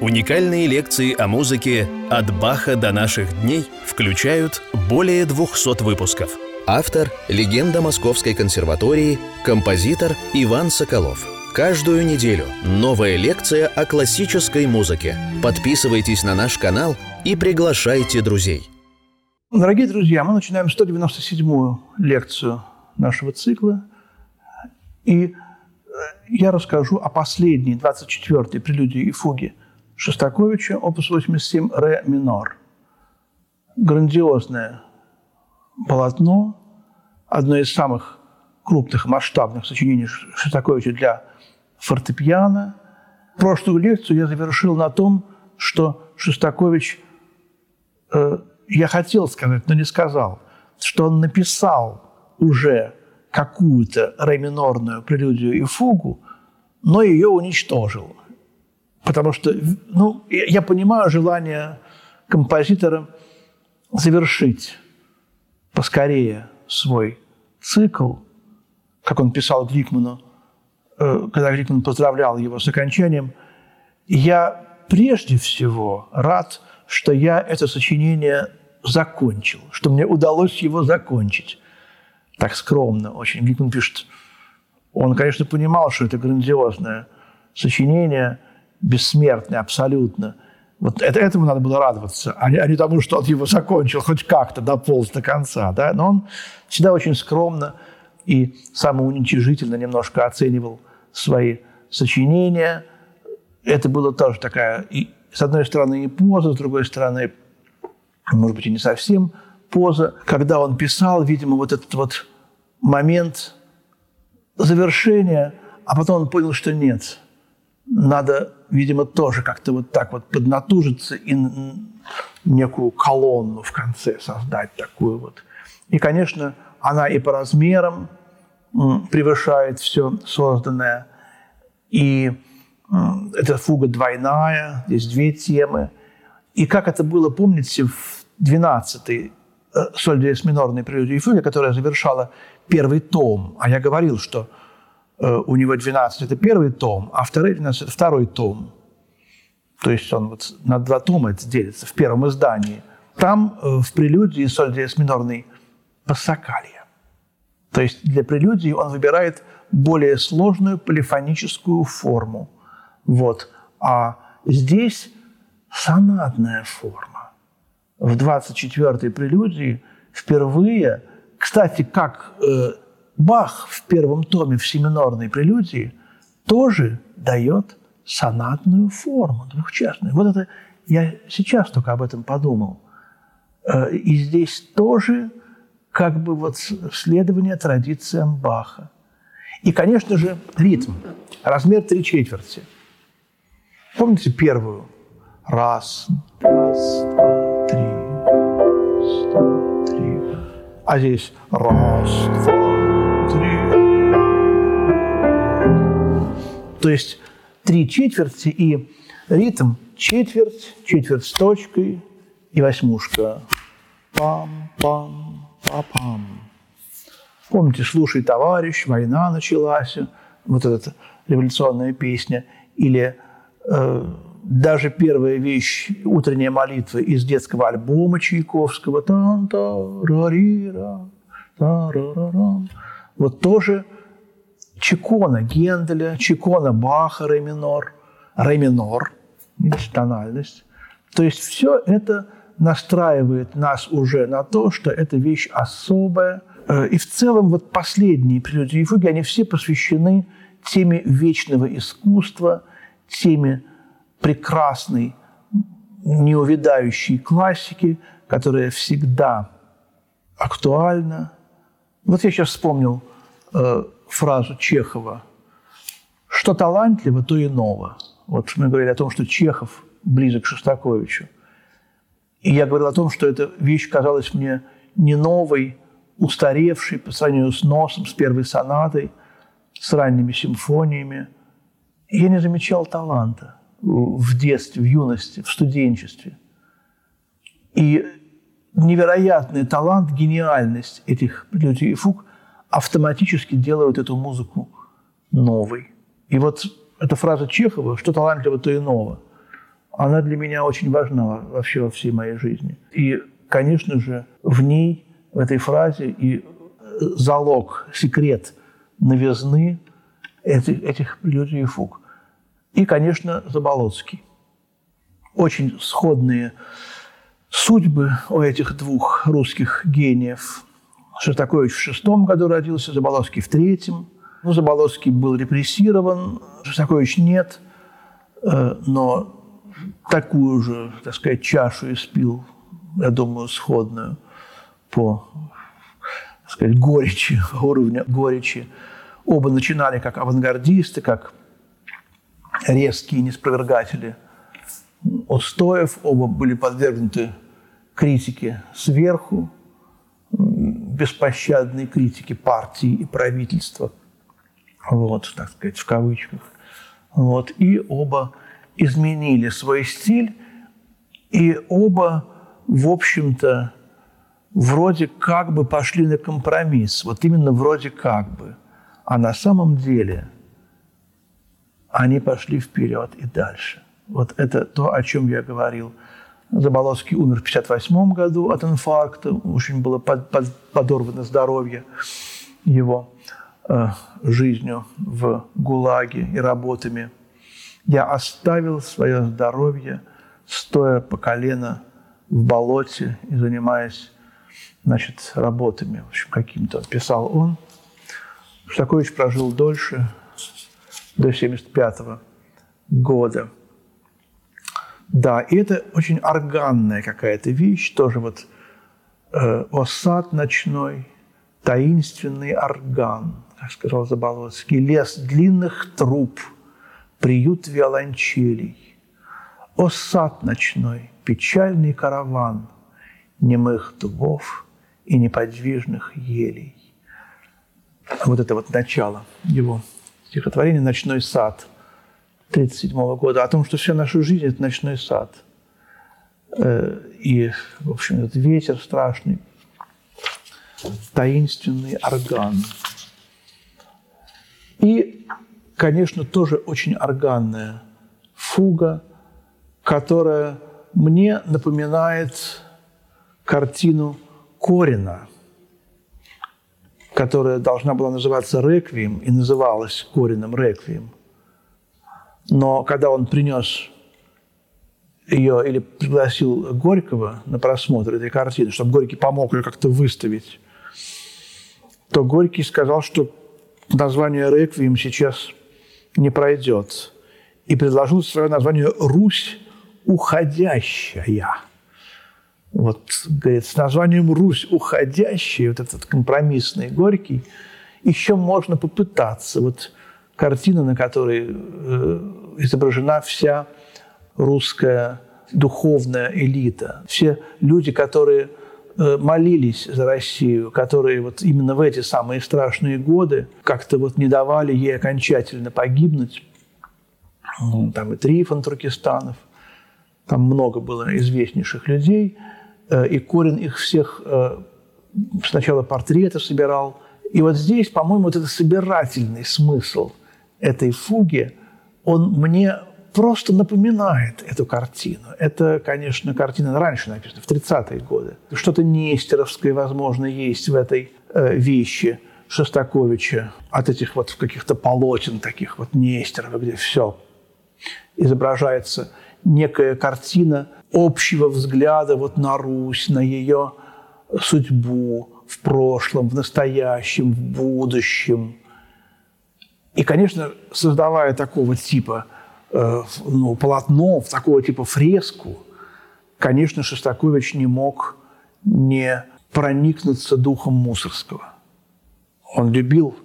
Уникальные лекции о музыке «От Баха до наших дней» включают более 200 выпусков. Автор – легенда Московской консерватории, композитор Иван Соколов. Каждую неделю новая лекция о классической музыке. Подписывайтесь на наш канал и приглашайте друзей. Дорогие друзья, мы начинаем 197-ю лекцию нашего цикла. И э, я расскажу о последней, 24-й прелюдии и фуге Шостаковича, опус 87, ре минор. Грандиозное полотно, одно из самых крупных масштабных сочинений Шостаковича для фортепиано. Прошлую лекцию я завершил на том, что Шостакович, э, я хотел сказать, но не сказал, что он написал уже какую-то ре минорную прелюдию и фугу, но ее уничтожил. Потому что, ну, я понимаю желание композитора завершить поскорее свой цикл, как он писал Гликману, э, когда Гликман поздравлял его с окончанием. Я прежде всего рад, что я это сочинение закончил, что мне удалось его закончить. Так скромно очень. Гликман пишет, он, конечно, понимал, что это грандиозное сочинение – бессмертный абсолютно. Вот это, этому надо было радоваться, а не, а не тому, что он его закончил, хоть как-то дополз до конца. Да? Но он всегда очень скромно и самоуничижительно немножко оценивал свои сочинения. Это было тоже такая, и, с одной стороны, и поза, с другой стороны, может быть, и не совсем поза. Когда он писал, видимо, вот этот вот момент завершения, а потом он понял, что нет, надо видимо, тоже как-то вот так вот поднатужиться и некую колонну в конце создать такую вот. И, конечно, она и по размерам превышает все созданное. И эта фуга двойная, здесь две темы. И как это было, помните, в 12-й э, соль диез минорной прелюдии и фуге, которая завершала первый том. А я говорил, что у него 12 – это первый том, а второй 12 – это второй том. То есть он вот на два тома это делится в первом издании. Там э, в прелюдии соль диез минорный пассакалья. То есть для прелюдии он выбирает более сложную полифоническую форму. Вот. А здесь сонатная форма. В 24-й прелюдии впервые, кстати, как э, Бах в первом томе в семинорной прелюдии тоже дает сонатную форму, двухчастную. Вот это я сейчас только об этом подумал. Э, и здесь тоже как бы вот следование традициям Баха. И, конечно же, ритм. Размер три четверти. Помните первую? Раз, раз, два, три, раз, два, три. А здесь раз, два, То есть три четверти и ритм четверть, четверть с точкой и восьмушка. Пам-пам, па-пам. Помните, «Слушай, товарищ», «Война началась», вот эта революционная песня. Или э, даже первая вещь «Утренняя молитва» из детского альбома Чайковского. тан та ра ри ра та ра ра ра Вот тоже – Чикона Генделя, Чикона Баха, ре минор, тональность. То есть все это настраивает нас уже на то, что эта вещь особая. Э, и в целом вот последние прелюдии и фуги, они все посвящены теме вечного искусства, теме прекрасной, неувядающей классики, которая всегда актуальна. Вот я сейчас вспомнил э, фразу Чехова «Что талантливо, то и ново». Вот мы говорили о том, что Чехов близок к Шостаковичу. И я говорил о том, что эта вещь казалась мне не новой, устаревшей по сравнению с носом, с первой сонатой, с ранними симфониями. Я не замечал таланта в детстве, в юности, в студенчестве. И невероятный талант, гениальность этих прелюдий и фуг автоматически делают эту музыку новой. И вот эта фраза Чехова «что талантливо, то и ново», она для меня очень важна вообще во всей моей жизни. И, конечно же, в ней, в этой фразе и э, залог, секрет новизны этих, этих прелюдий и фуг. И, конечно, Заболоцкий. Очень сходные судьбы у этих двух русских гениев. Шостакович в шестом году родился, Заболоцкий в третьем. Ну, Заболоцкий был репрессирован, Шостакович нет, э, но такую же, так сказать, чашу испил, я думаю, сходную по, так сказать, горечи, уровню горечи. Оба начинали как авангардисты, как резкие неспровергатели устоев, оба были подвергнуты критике сверху, беспощадной критике партии и правительства, вот, так сказать, в кавычках. Вот, и оба изменили свой стиль, и оба, в общем-то, вроде как бы пошли на компромисс. Вот именно вроде как бы. А на самом деле они пошли вперед и дальше. Вот это то, о чем я говорил. Заболоцкий умер в 1958 году от инфаркта. Очень было под, под, подорвано здоровье его э, жизнью в ГУЛАГе и работами. Я оставил свое здоровье, стоя по колено в болоте и занимаясь значит, работами, в общем, каким-то, писал он. Шостакович прожил дольше, до 1975 года. Да, и это очень органная какая-то вещь, тоже вот э, осад ночной, таинственный орган, как сказал Заболоцкий, лес длинных труб, приют виолончелей, осад ночной, печальный караван немых дубов и неподвижных елей. Вот это вот начало его стихотворения «Ночной сад» – 1937 года, о том, что вся наша жизнь – это ночной сад. Э, и, в общем, этот ветер страшный, таинственный орган. И, конечно, тоже очень органная фуга, которая мне напоминает картину Корина, которая должна была называться «Реквием» и называлась Корином «Реквием». Но когда он принес ее или пригласил Горького на просмотр этой картины, чтобы Горький помог ее как-то выставить, то Горький сказал, что название «Реквием» сейчас не пройдет. И предложил свое название «Русь уходящая». Вот, говорит, с названием «Русь уходящая», вот этот компромиссный Горький, еще можно попытаться. Вот картина, на которой э, изображена вся русская духовная элита. Все люди, которые э, молились за Россию, которые вот именно в эти самые страшные годы как-то вот не давали ей окончательно погибнуть. Ну, там и Трифон Туркестанов, там много было известнейших людей, э, и Корин их всех сначала портреты собирал. И вот здесь, по-моему, вот это собирательный смысл – этой фуге, он мне просто напоминает эту картину. Это, конечно, картина раньше написана, в 30-е годы. Что-то нестеровское, возможно, есть в этой э, вещи Шостаковича от этих вот каких-то полотен таких вот Нестерова, где все изображается некая картина общего взгляда вот на Русь, на ее судьбу в прошлом, в настоящем, в будущем – и, конечно, создавая такого типа э, ну, полотно, такого типа фреску, конечно, Шостакович не мог не проникнуться духом Мусорского. Он любил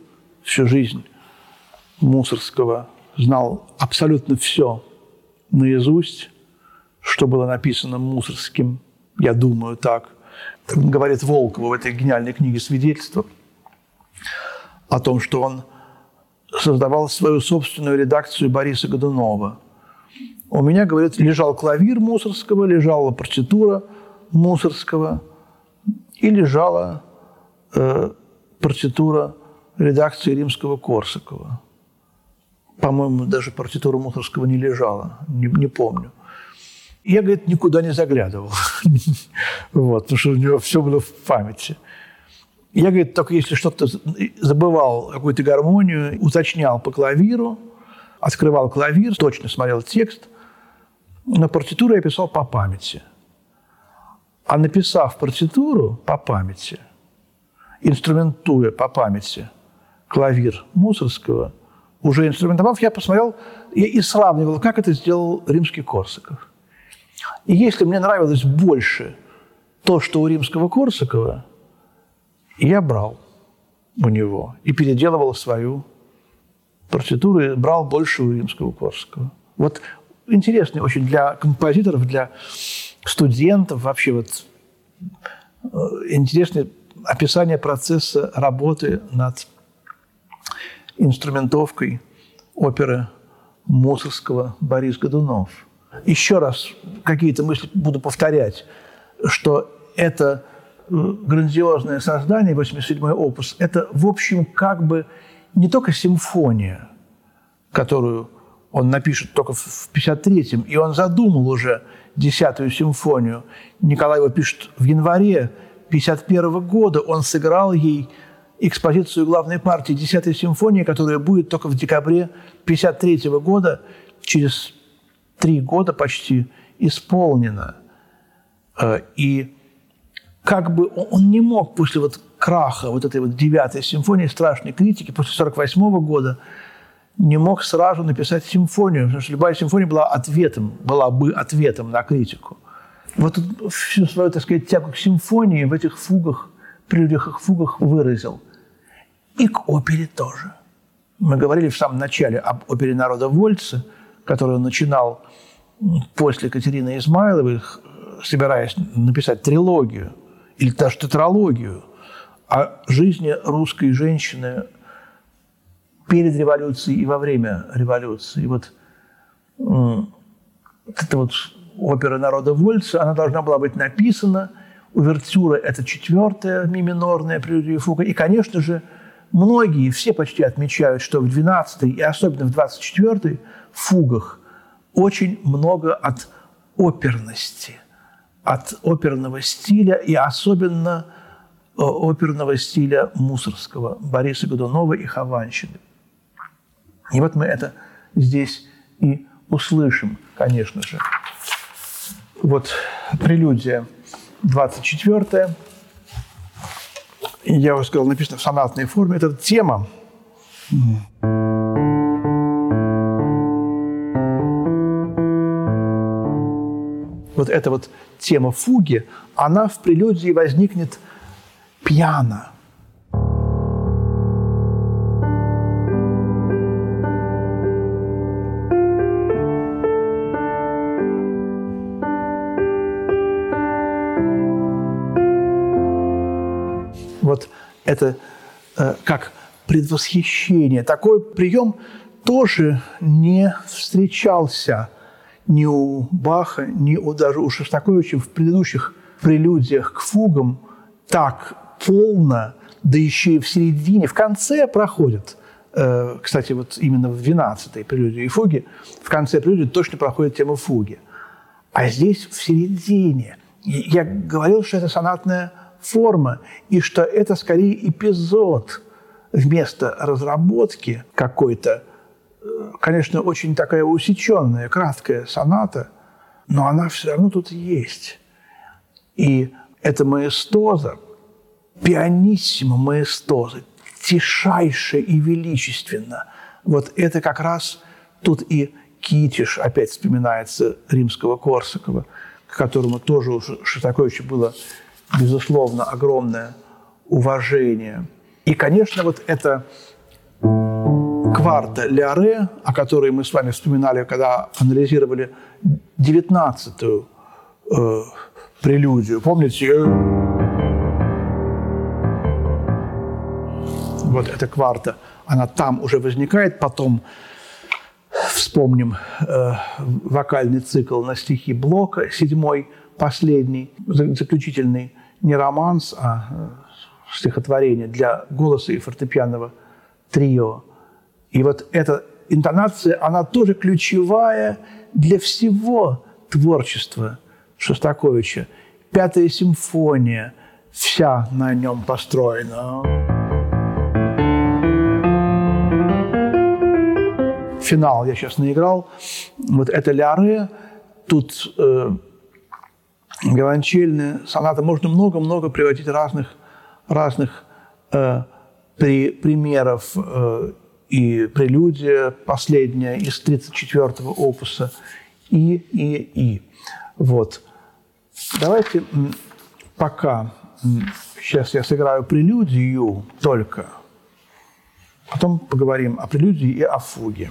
всю жизнь Мусорского, знал абсолютно все наизусть, что было написано Мусорским, я думаю так. Говорит Волкова в этой гениальной книге «Свидетельство» о том, что он – создавал свою собственную редакцию Бориса Годунова. У меня, говорит, лежал клавир Мусорского, лежала партитура Мусорского и лежала э, партитура редакции римского Корсакова. По-моему, даже партитура Мусорского не лежала, не, не помню. Я, говорит, никуда не заглядывал. вот, потому что у него все было в памяти. Я, говорит, только если что-то забывал, какую-то гармонию, уточнял по клавиру, открывал клавир, точно смотрел текст, но партитуру я писал по памяти. А написав партитуру по памяти, инструментуя по памяти клавир Мусорского, уже инструментовав, я посмотрел и, и сравнивал, как это сделал римский Корсаков. И если мне нравилось больше то, что у римского Корсакова – я брал у него и переделывал свою партитуру и брал больше у римского Корского. Вот интересный очень для композиторов, для студентов вообще вот э, интересное описание процесса работы над инструментовкой оперы Мусорского «Борис Годунов». Еще раз какие-то мысли буду повторять, что это – грандиозное создание, 87-й опус, это, в общем, как бы не только симфония, которую он напишет только в 53-м, и он задумал уже десятую симфонию. Николай его пишет в январе 51 -го года, он сыграл ей экспозицию главной партии десятой симфонии, которая будет только в декабре 53 -го года, через три года почти исполнена. Э, и как бы он не мог после вот краха вот этой вот девятой симфонии, страшной критики, после 48 -го года, не мог сразу написать симфонию, потому что любая симфония была ответом, была бы ответом на критику. Вот всю свою, так сказать, тягу к симфонии в этих фугах, прелюдиях фугах выразил. И к опере тоже. Мы говорили в самом начале об опере народа Вольца, которую он начинал после Катерины Измайловой, собираясь написать трилогию – или даже тетралогию о жизни русской женщины перед революцией и во время революции. И вот эта вот опера народа Вольца, она должна была быть написана. Увертюра – это четвертая ми минорная прелюдия фуга. И, конечно же, многие, все почти отмечают, что в 12 и особенно в 24-й фугах очень много от оперности – от оперного стиля и особенно э, оперного стиля Мусорского, Бориса Годунова и Хованщины. И вот мы это здесь и услышим, конечно же. Вот прелюдия 24 я уже сказал, написано в сонатной форме. Это тема. Вот эта вот тема фуги, она в прелюдии возникнет пьяно. Вот это э, как предвосхищение. Такой прием тоже не встречался ни у Баха, ни у даже у Шостаковича в предыдущих прелюдиях к фугам так полно, да еще и в середине, в конце проходит. Э, кстати, вот именно в 12-й прелюдии и фуге, в конце прелюдии точно проходит тема фуги. А здесь в середине. Я говорил, что это сонатная форма, и что это скорее эпизод вместо разработки какой-то конечно, очень такая усеченная, краткая соната, но она все равно тут есть. И это маэстоза, пианиссимо маэстоза, тишайше и величественно. Вот это как раз тут и Китиш, опять вспоминается римского Корсакова, к которому тоже у Шостаковича было, безусловно, огромное уважение. И, конечно, вот это кварта Ляре, о которой мы с вами вспоминали, когда анализировали 19-ю э, прелюдию. Помните? Вот эта кварта, она там уже возникает, потом вспомним э, вокальный цикл на стихи Блока, седьмой, последний, заключительный, не романс, а э, стихотворение для голоса и фортепианного трио – и вот эта интонация, она тоже ключевая для всего творчество Шостаковича. Пятая симфония, вся на нем построена. Финал я сейчас наиграл. Вот это ля Тут э, виолончельные сонаты. Можно много-много приводить разных, разных э, при, примеров. Э, и прелюдия последняя из 34-го опуса. И, и, и. Вот. Давайте пока сейчас я сыграю прелюдию только, потом поговорим о прелюдии и о фуге.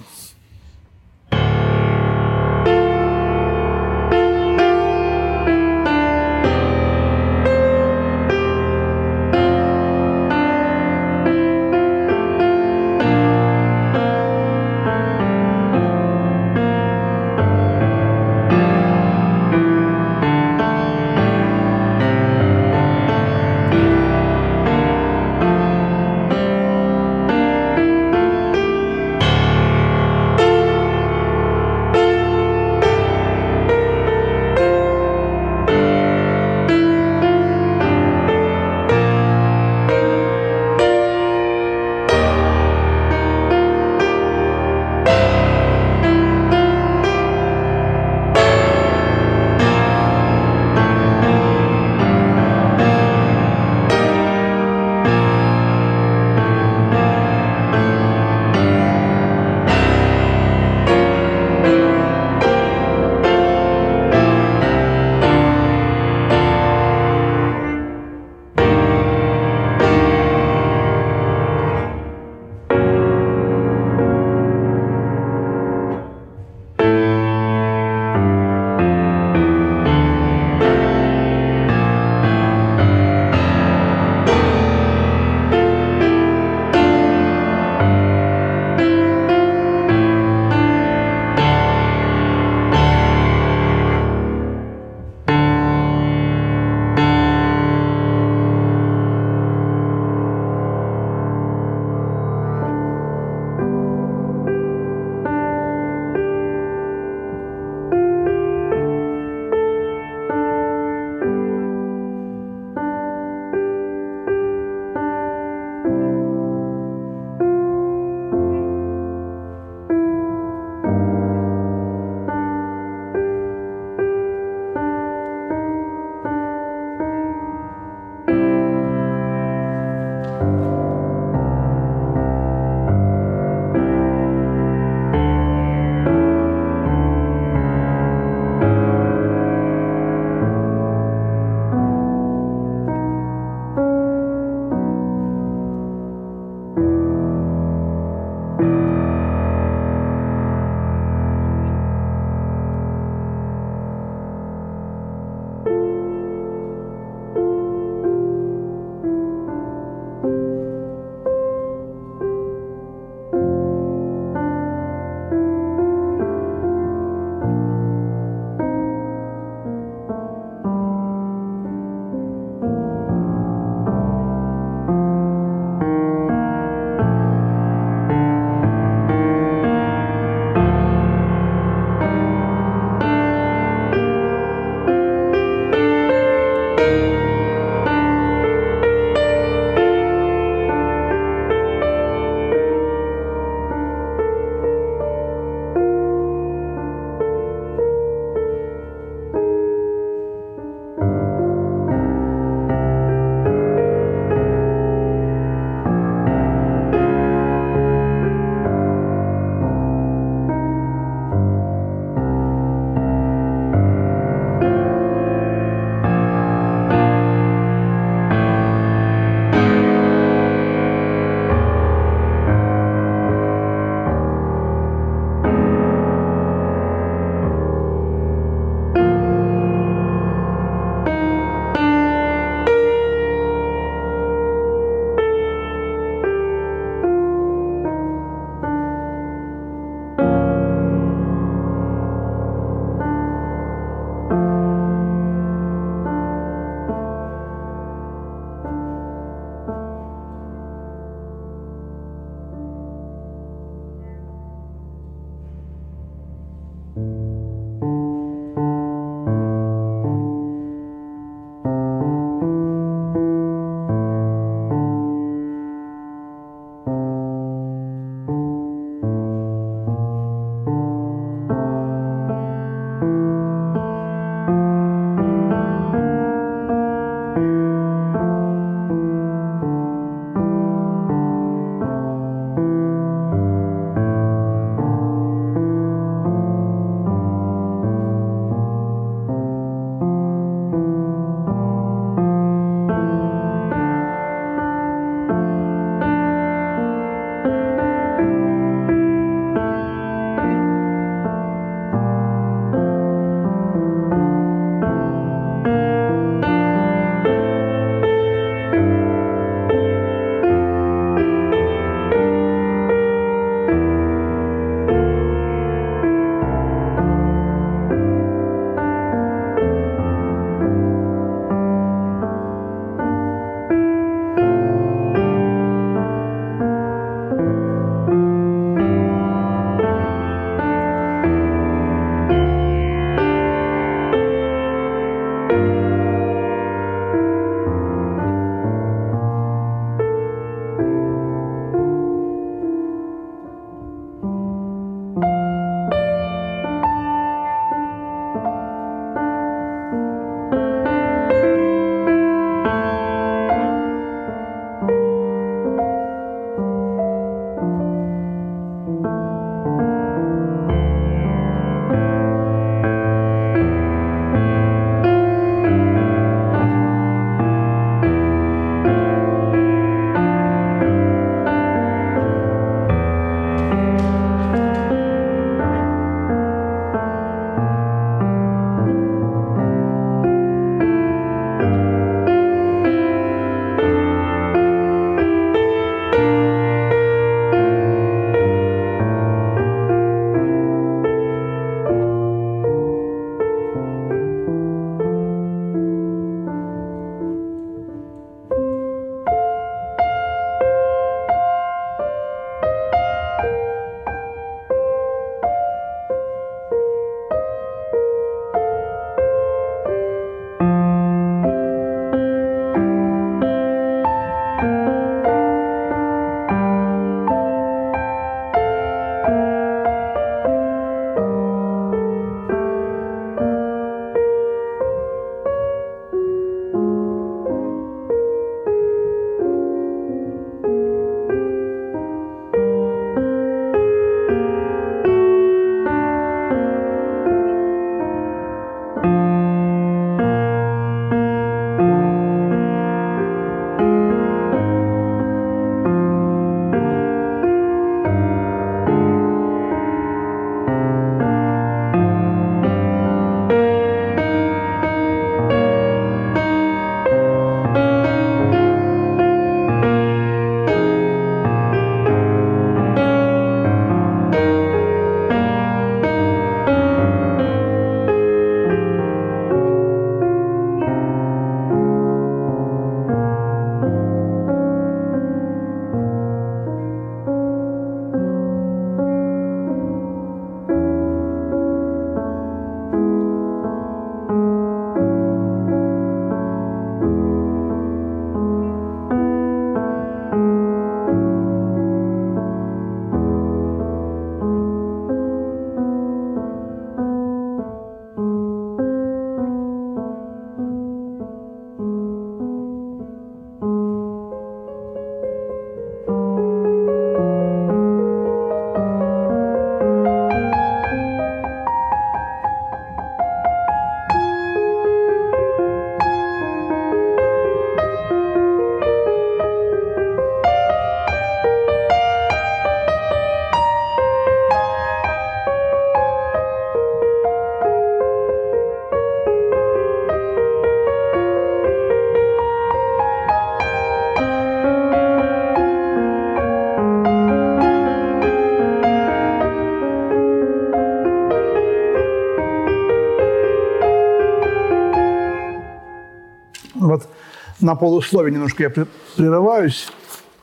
На полусловие немножко я прерываюсь.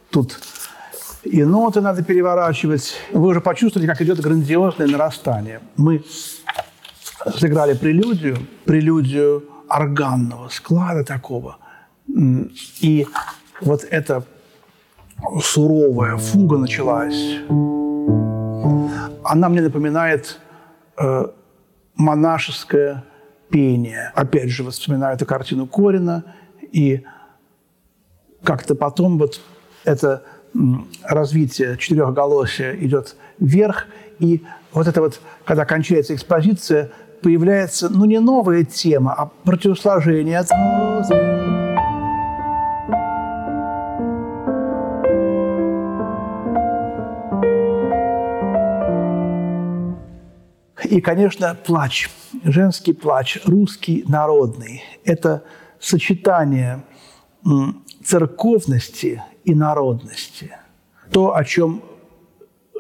Тут и ноты надо переворачивать. Вы уже почувствовали, как идет грандиозное нарастание. Мы сыграли прелюдию, прелюдию органного склада такого. И вот эта суровая фуга началась. Она мне напоминает э, монашеское пение. Опять же, вспоминаю эту картину Корина, и как-то потом вот это развитие четырехголосия идет вверх, и вот это вот, когда кончается экспозиция, появляется, ну, не новая тема, а противосложение. И, конечно, плач, женский плач, русский народный – это сочетание церковности и народности. То, о чем,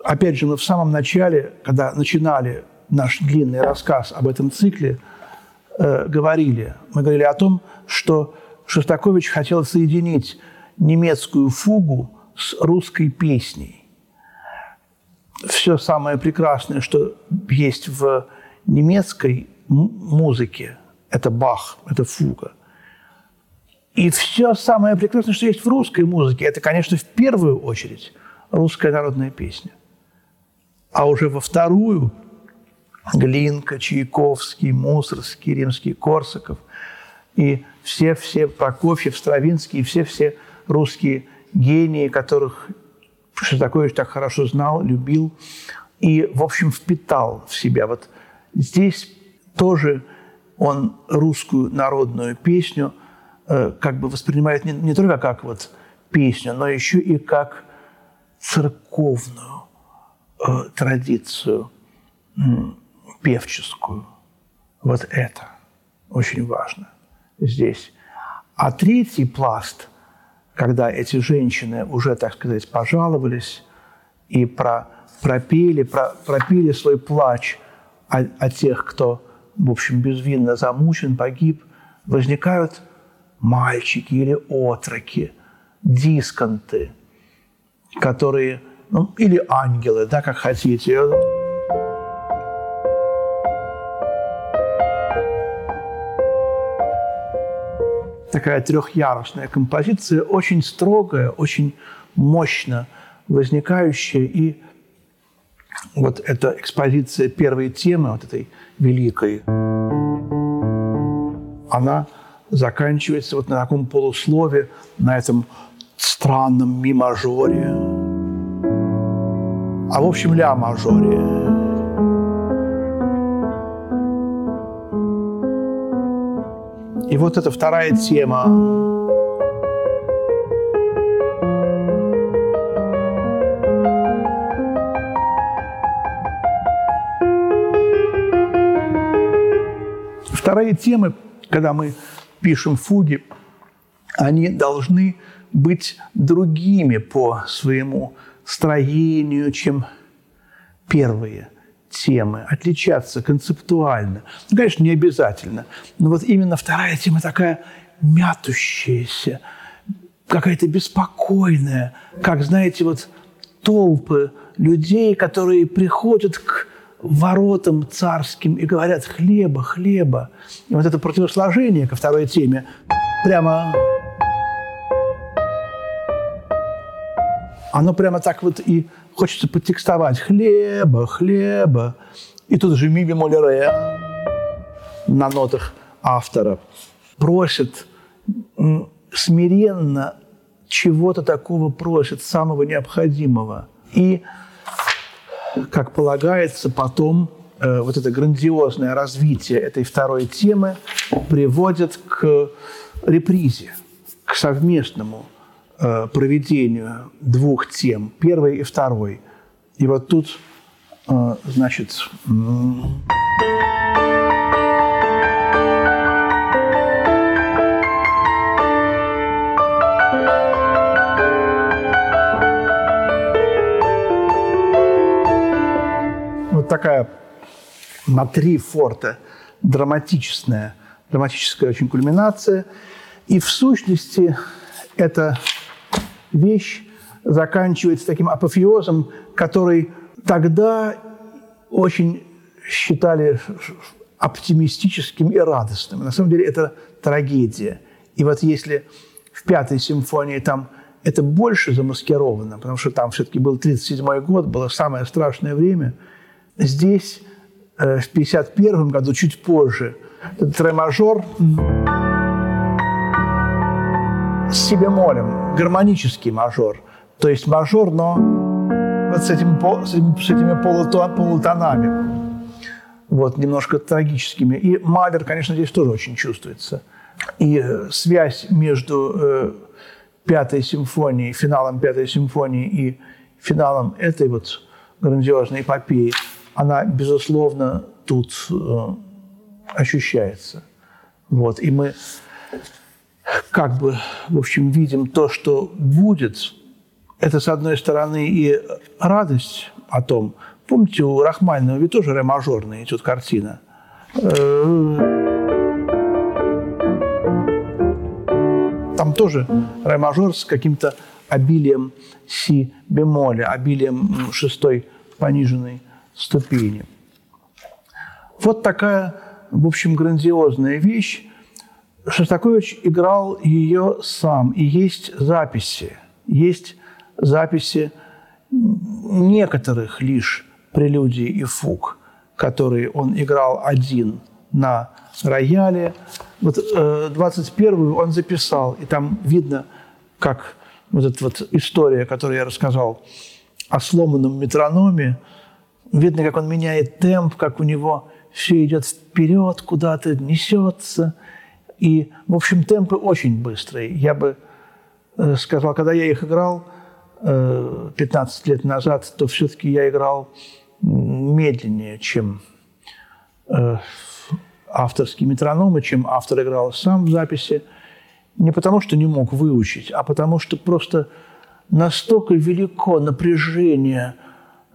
опять же, мы в самом начале, когда начинали наш длинный рассказ об этом цикле, э, говорили. Мы говорили о том, что Шостакович хотел соединить немецкую фугу с русской песней. Все самое прекрасное, что есть в немецкой музыке, это Бах, это фуга – и все самое прекрасное, что есть в русской музыке, это, конечно, в первую очередь русская народная песня. А уже во вторую Глинка, Чайковский, Мусорский, Римский, Корсаков и все-все Прокофьев, Стравинский, все-все русские гении, которых Шостакович так хорошо знал, любил и, в общем, впитал в себя. Вот здесь тоже он русскую народную песню – как бы воспринимает не, не только как вот песню, но еще и как церковную э, традицию э, певческую. Вот это очень важно здесь. А третий пласт, когда эти женщины уже, так сказать, пожаловались и про, пропели, про, пропели свой плач о, о тех, кто, в общем, безвинно замучен, погиб, возникают мальчики или отроки, дисконты, которые, ну, или ангелы, да, как хотите. Такая трехярусная композиция, очень строгая, очень мощно возникающая. И вот эта экспозиция первой темы, вот этой великой, она заканчивается вот на таком полуслове, на этом странном ми-мажоре, а в общем ля-мажоре. И вот эта вторая тема. Вторая тема, когда мы пишем фуги, они должны быть другими по своему строению, чем первые темы, отличаться концептуально. Ну, конечно, не обязательно, но вот именно вторая тема такая мятущаяся, какая-то беспокойная, как, знаете, вот толпы людей, которые приходят к воротам царским и говорят «хлеба, хлеба». И вот это противосложение ко второй теме прямо... Оно прямо так вот и хочется подтекстовать «хлеба, хлеба». И тут же ми бемоль ре на нотах автора просит смиренно чего-то такого просит, самого необходимого. И как полагается, потом э, вот это грандиозное развитие этой второй темы приводит к репризе, к совместному э, проведению двух тем, первой и второй. И вот тут, э, значит, такая на три форта драматичная, драматическая очень кульминация. И в сущности эта вещь заканчивается таким апофеозом, который тогда очень считали оптимистическим и радостным. На самом деле это трагедия. И вот если в пятой симфонии там это больше замаскировано, потому что там все-таки был 37 год, было самое страшное время. Здесь э, в 51 году, чуть позже, этот ре-мажор с си бемолем, гармонический мажор. То есть мажор, но вот с, этим, с, этими, с этими полутонами вот, немножко трагическими. И Малер, конечно, здесь тоже очень чувствуется. И э, связь между э, пятой симфонией, финалом пятой симфонии и финалом этой вот грандиозной эпопеи, она, безусловно, тут э, ощущается. Вот. И мы как бы, в общем, видим то, что будет. Это, с одной стороны, и радость о том, Помните, у Рахманинова ведь тоже ре-мажорная идет картина. Там тоже ре-мажор с каким-то обилием си бемоля, обилием шестой пониженной ступени. Вот такая, в общем, грандиозная вещь. Шостакович играл ее сам, и есть записи. Есть записи некоторых лишь прелюдии и фуг, которые он играл один на рояле. Вот э, 21-ю он записал, и там видно, как вот эта вот история, которую я рассказал о сломанном метрономе, видно, как он меняет темп, как у него все идет вперед, куда-то несется. И, в общем, темпы очень быстрые. Я бы э, сказал, когда я их играл 15 э, лет назад, то все-таки я играл медленнее, чем э, авторские метрономы, чем автор играл сам в записи. Не потому, что не мог выучить, а потому, что просто настолько велико напряжение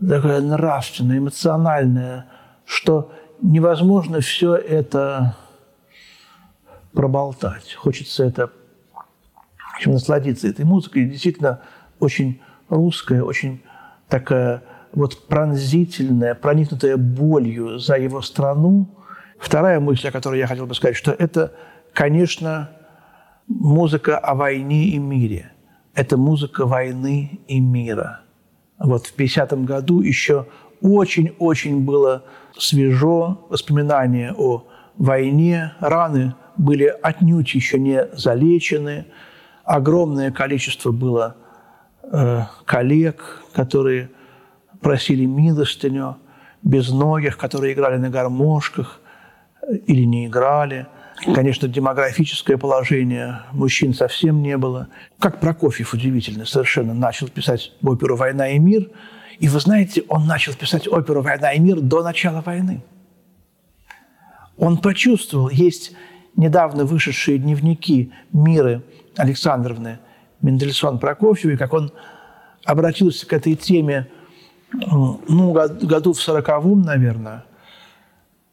такое нравственное, эмоциональное, что невозможно все это проболтать. Хочется это, в общем, насладиться этой музыкой. Действительно, очень русская, очень такая вот пронзительная, проникнутая болью за его страну. Вторая мысль, о которой я хотел бы сказать, что это, конечно, музыка о войне и мире. Это музыка войны и мира. Вот в 50-м году еще очень-очень было свежо воспоминание о войне. Раны были отнюдь еще не залечены. Огромное количество было э, коллег, которые просили милостыню, безногих, которые играли на гармошках или не играли. Конечно, демографическое положение мужчин совсем не было. Как Прокофьев удивительно совершенно начал писать оперу «Война и мир», и вы знаете, он начал писать оперу «Война и мир» до начала войны. Он почувствовал, есть недавно вышедшие дневники Миры Александровны Мендельсон Прокофьевой, как он обратился к этой теме ну, году в сороковом, наверное,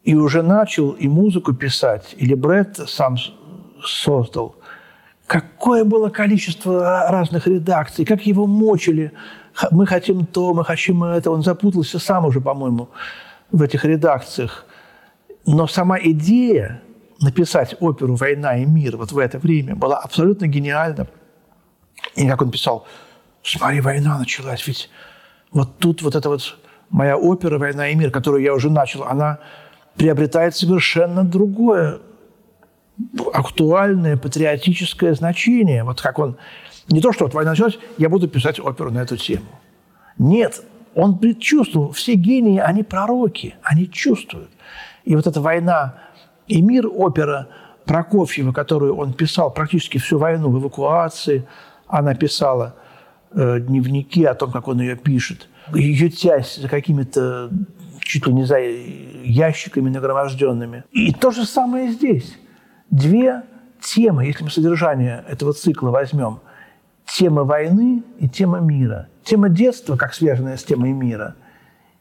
и уже начал и музыку писать, или Брэд сам создал. Какое было количество разных редакций, как его мочили. Мы хотим то, мы хотим это. Он запутался сам уже, по-моему, в этих редакциях. Но сама идея написать оперу «Война и мир» вот в это время была абсолютно гениальна. И как он писал, смотри, война началась, ведь вот тут вот эта вот моя опера «Война и мир», которую я уже начал, она приобретает совершенно другое актуальное патриотическое значение. Вот как он... Не то, что вот война началась, я буду писать оперу на эту тему. Нет, он предчувствовал. Все гении, они пророки, они чувствуют. И вот эта «Война и мир» опера Прокофьева, которую он писал практически всю войну в эвакуации, она писала – Э, дневники о том, как он ее пишет, ютясь за какими-то чуть ли не за ящиками нагроможденными. И то же самое здесь. Две темы, если мы содержание этого цикла возьмем, тема войны и тема мира. Тема детства, как связанная с темой мира,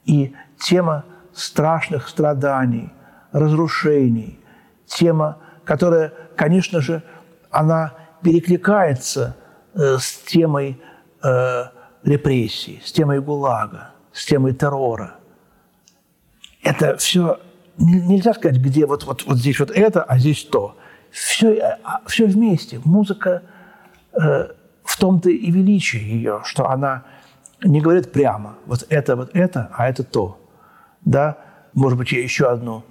и тема страшных страданий, разрушений, тема, которая, конечно же, она перекликается э, с темой э, репрессий, с темой ГУЛАГа, с темой террора. Это все нельзя сказать, где вот, вот, вот здесь вот это, а здесь то. Все, э, а, все вместе. Музыка э, в том-то и величие ее, что она не говорит прямо, вот это, вот это, а это то. Да? Может быть, я еще одну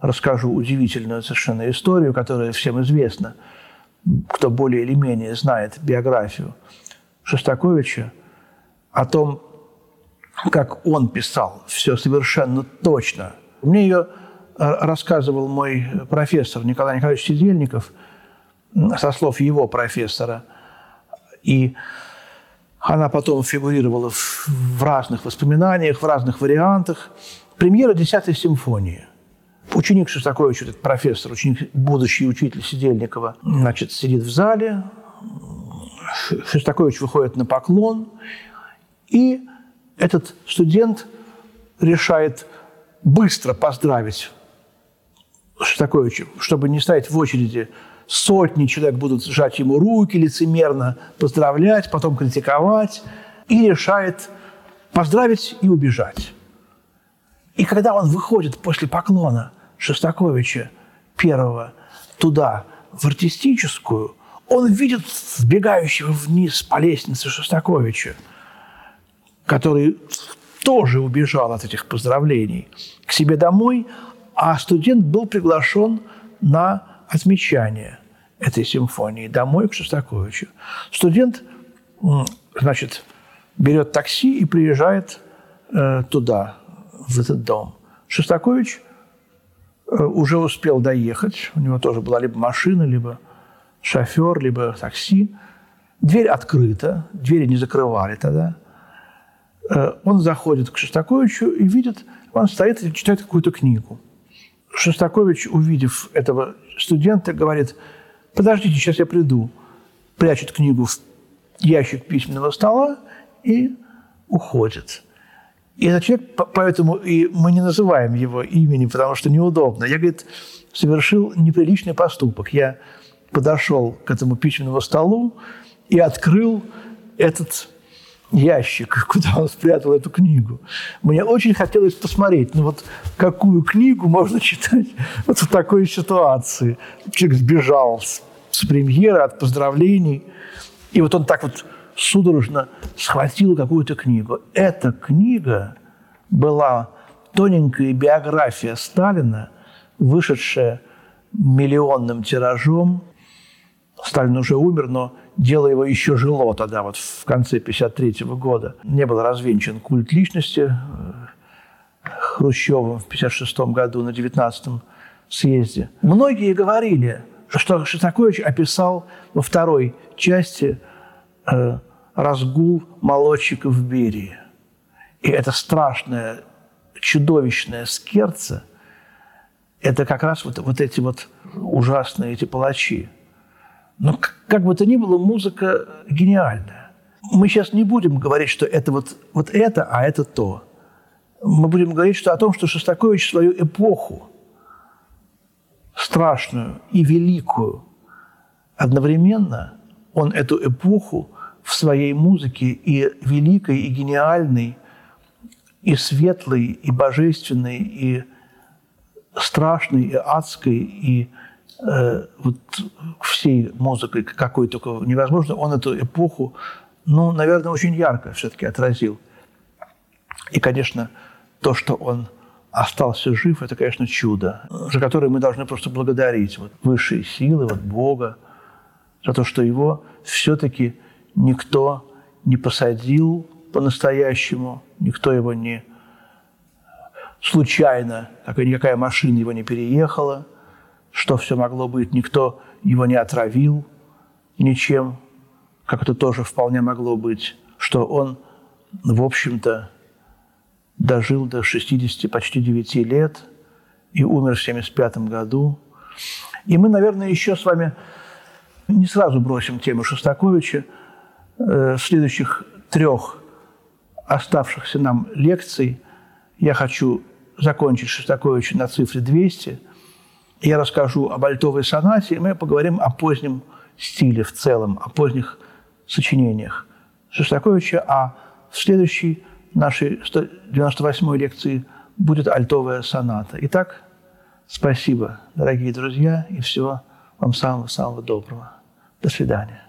расскажу удивительную совершенно историю, которая всем известна, кто более или менее знает биографию Шостаковича, о том, как он писал все совершенно точно. Мне ее рассказывал мой профессор Николай Николаевич Сидельников со слов его профессора. И она потом фигурировала в разных воспоминаниях, в разных вариантах. Премьера «Десятой симфонии». Ученик Шостаковича, этот профессор, ученик, будущий учитель Сидельникова, значит, сидит в зале, Шостакович выходит на поклон, и этот студент решает быстро поздравить. Шостаковича, чтобы не стоять в очереди. Сотни человек будут сжать ему руки лицемерно, поздравлять, потом критиковать, и решает поздравить и убежать. И когда он выходит после поклона Шостаковича первого туда, в артистическую, он видит сбегающего вниз по лестнице Шостаковича, который тоже убежал от этих поздравлений к себе домой, а студент был приглашен на отмечание этой симфонии домой к Шостаковичу. Студент, значит, берет такси и приезжает э, туда, в этот дом. Шостакович э, уже успел доехать, у него тоже была либо машина, либо шофер, либо такси. Дверь открыта, двери не закрывали тогда. Э, он заходит к Шостаковичу и видит, он стоит и читает какую-то книгу. Шостакович, увидев этого студента, говорит, подождите, сейчас я приду. Прячет книгу в ящик письменного стола и уходит. И этот человек, поэтому и мы не называем его имени, потому что неудобно. Я, говорит, совершил неприличный поступок. Я подошел к этому письменному столу и открыл этот ящик, куда он спрятал эту книгу. Мне очень хотелось посмотреть, ну вот какую книгу можно читать вот в такой ситуации. Человек сбежал с, с премьеры, от поздравлений, и вот он так вот судорожно схватил какую-то книгу. Эта книга была тоненькая биография Сталина, вышедшая миллионным тиражом. Сталин уже умер, но дело его еще жило тогда, вот в конце 1953 года. Не был развенчан культ личности э, Хрущевым в 1956 году на 19-м съезде. Многие говорили, что Шостакович описал во второй части э, разгул молодчиков в Берии. И это страшное, чудовищное скерце – это как раз вот, вот эти вот ужасные эти палачи – но как бы то ни было, музыка гениальная. Мы сейчас не будем говорить, что это вот, вот это, а это то. Мы будем говорить что о том, что Шостакович свою эпоху, страшную и великую, одновременно он эту эпоху в своей музыке и великой, и гениальной, и светлой, и божественной, и страшной, и адской, и Э, вот всей музыкой, какой только невозможно, он эту эпоху, ну, наверное, очень ярко все-таки отразил. И, конечно, то, что он остался жив, это, конечно, чудо, за которое мы должны просто благодарить вот, высшие силы, вот, Бога, за то, что его все-таки никто не посадил по-настоящему, никто его не случайно, никакая машина его не переехала – что все могло быть. Никто его не отравил ничем, как это тоже вполне могло быть, что он, в общем-то, дожил до 60, почти 9 лет и умер в 75 году. И мы, наверное, еще с вами не сразу бросим тему Шостаковича. Э, следующих трех оставшихся нам лекций я хочу закончить Шостаковича на цифре 200 – я расскажу об альтовой сонате, и мы поговорим о позднем стиле в целом, о поздних сочинениях Шостаковича, а в следующей нашей 98-й лекции будет альтовая соната. Итак, спасибо, дорогие друзья, и всего вам самого-самого доброго. До свидания.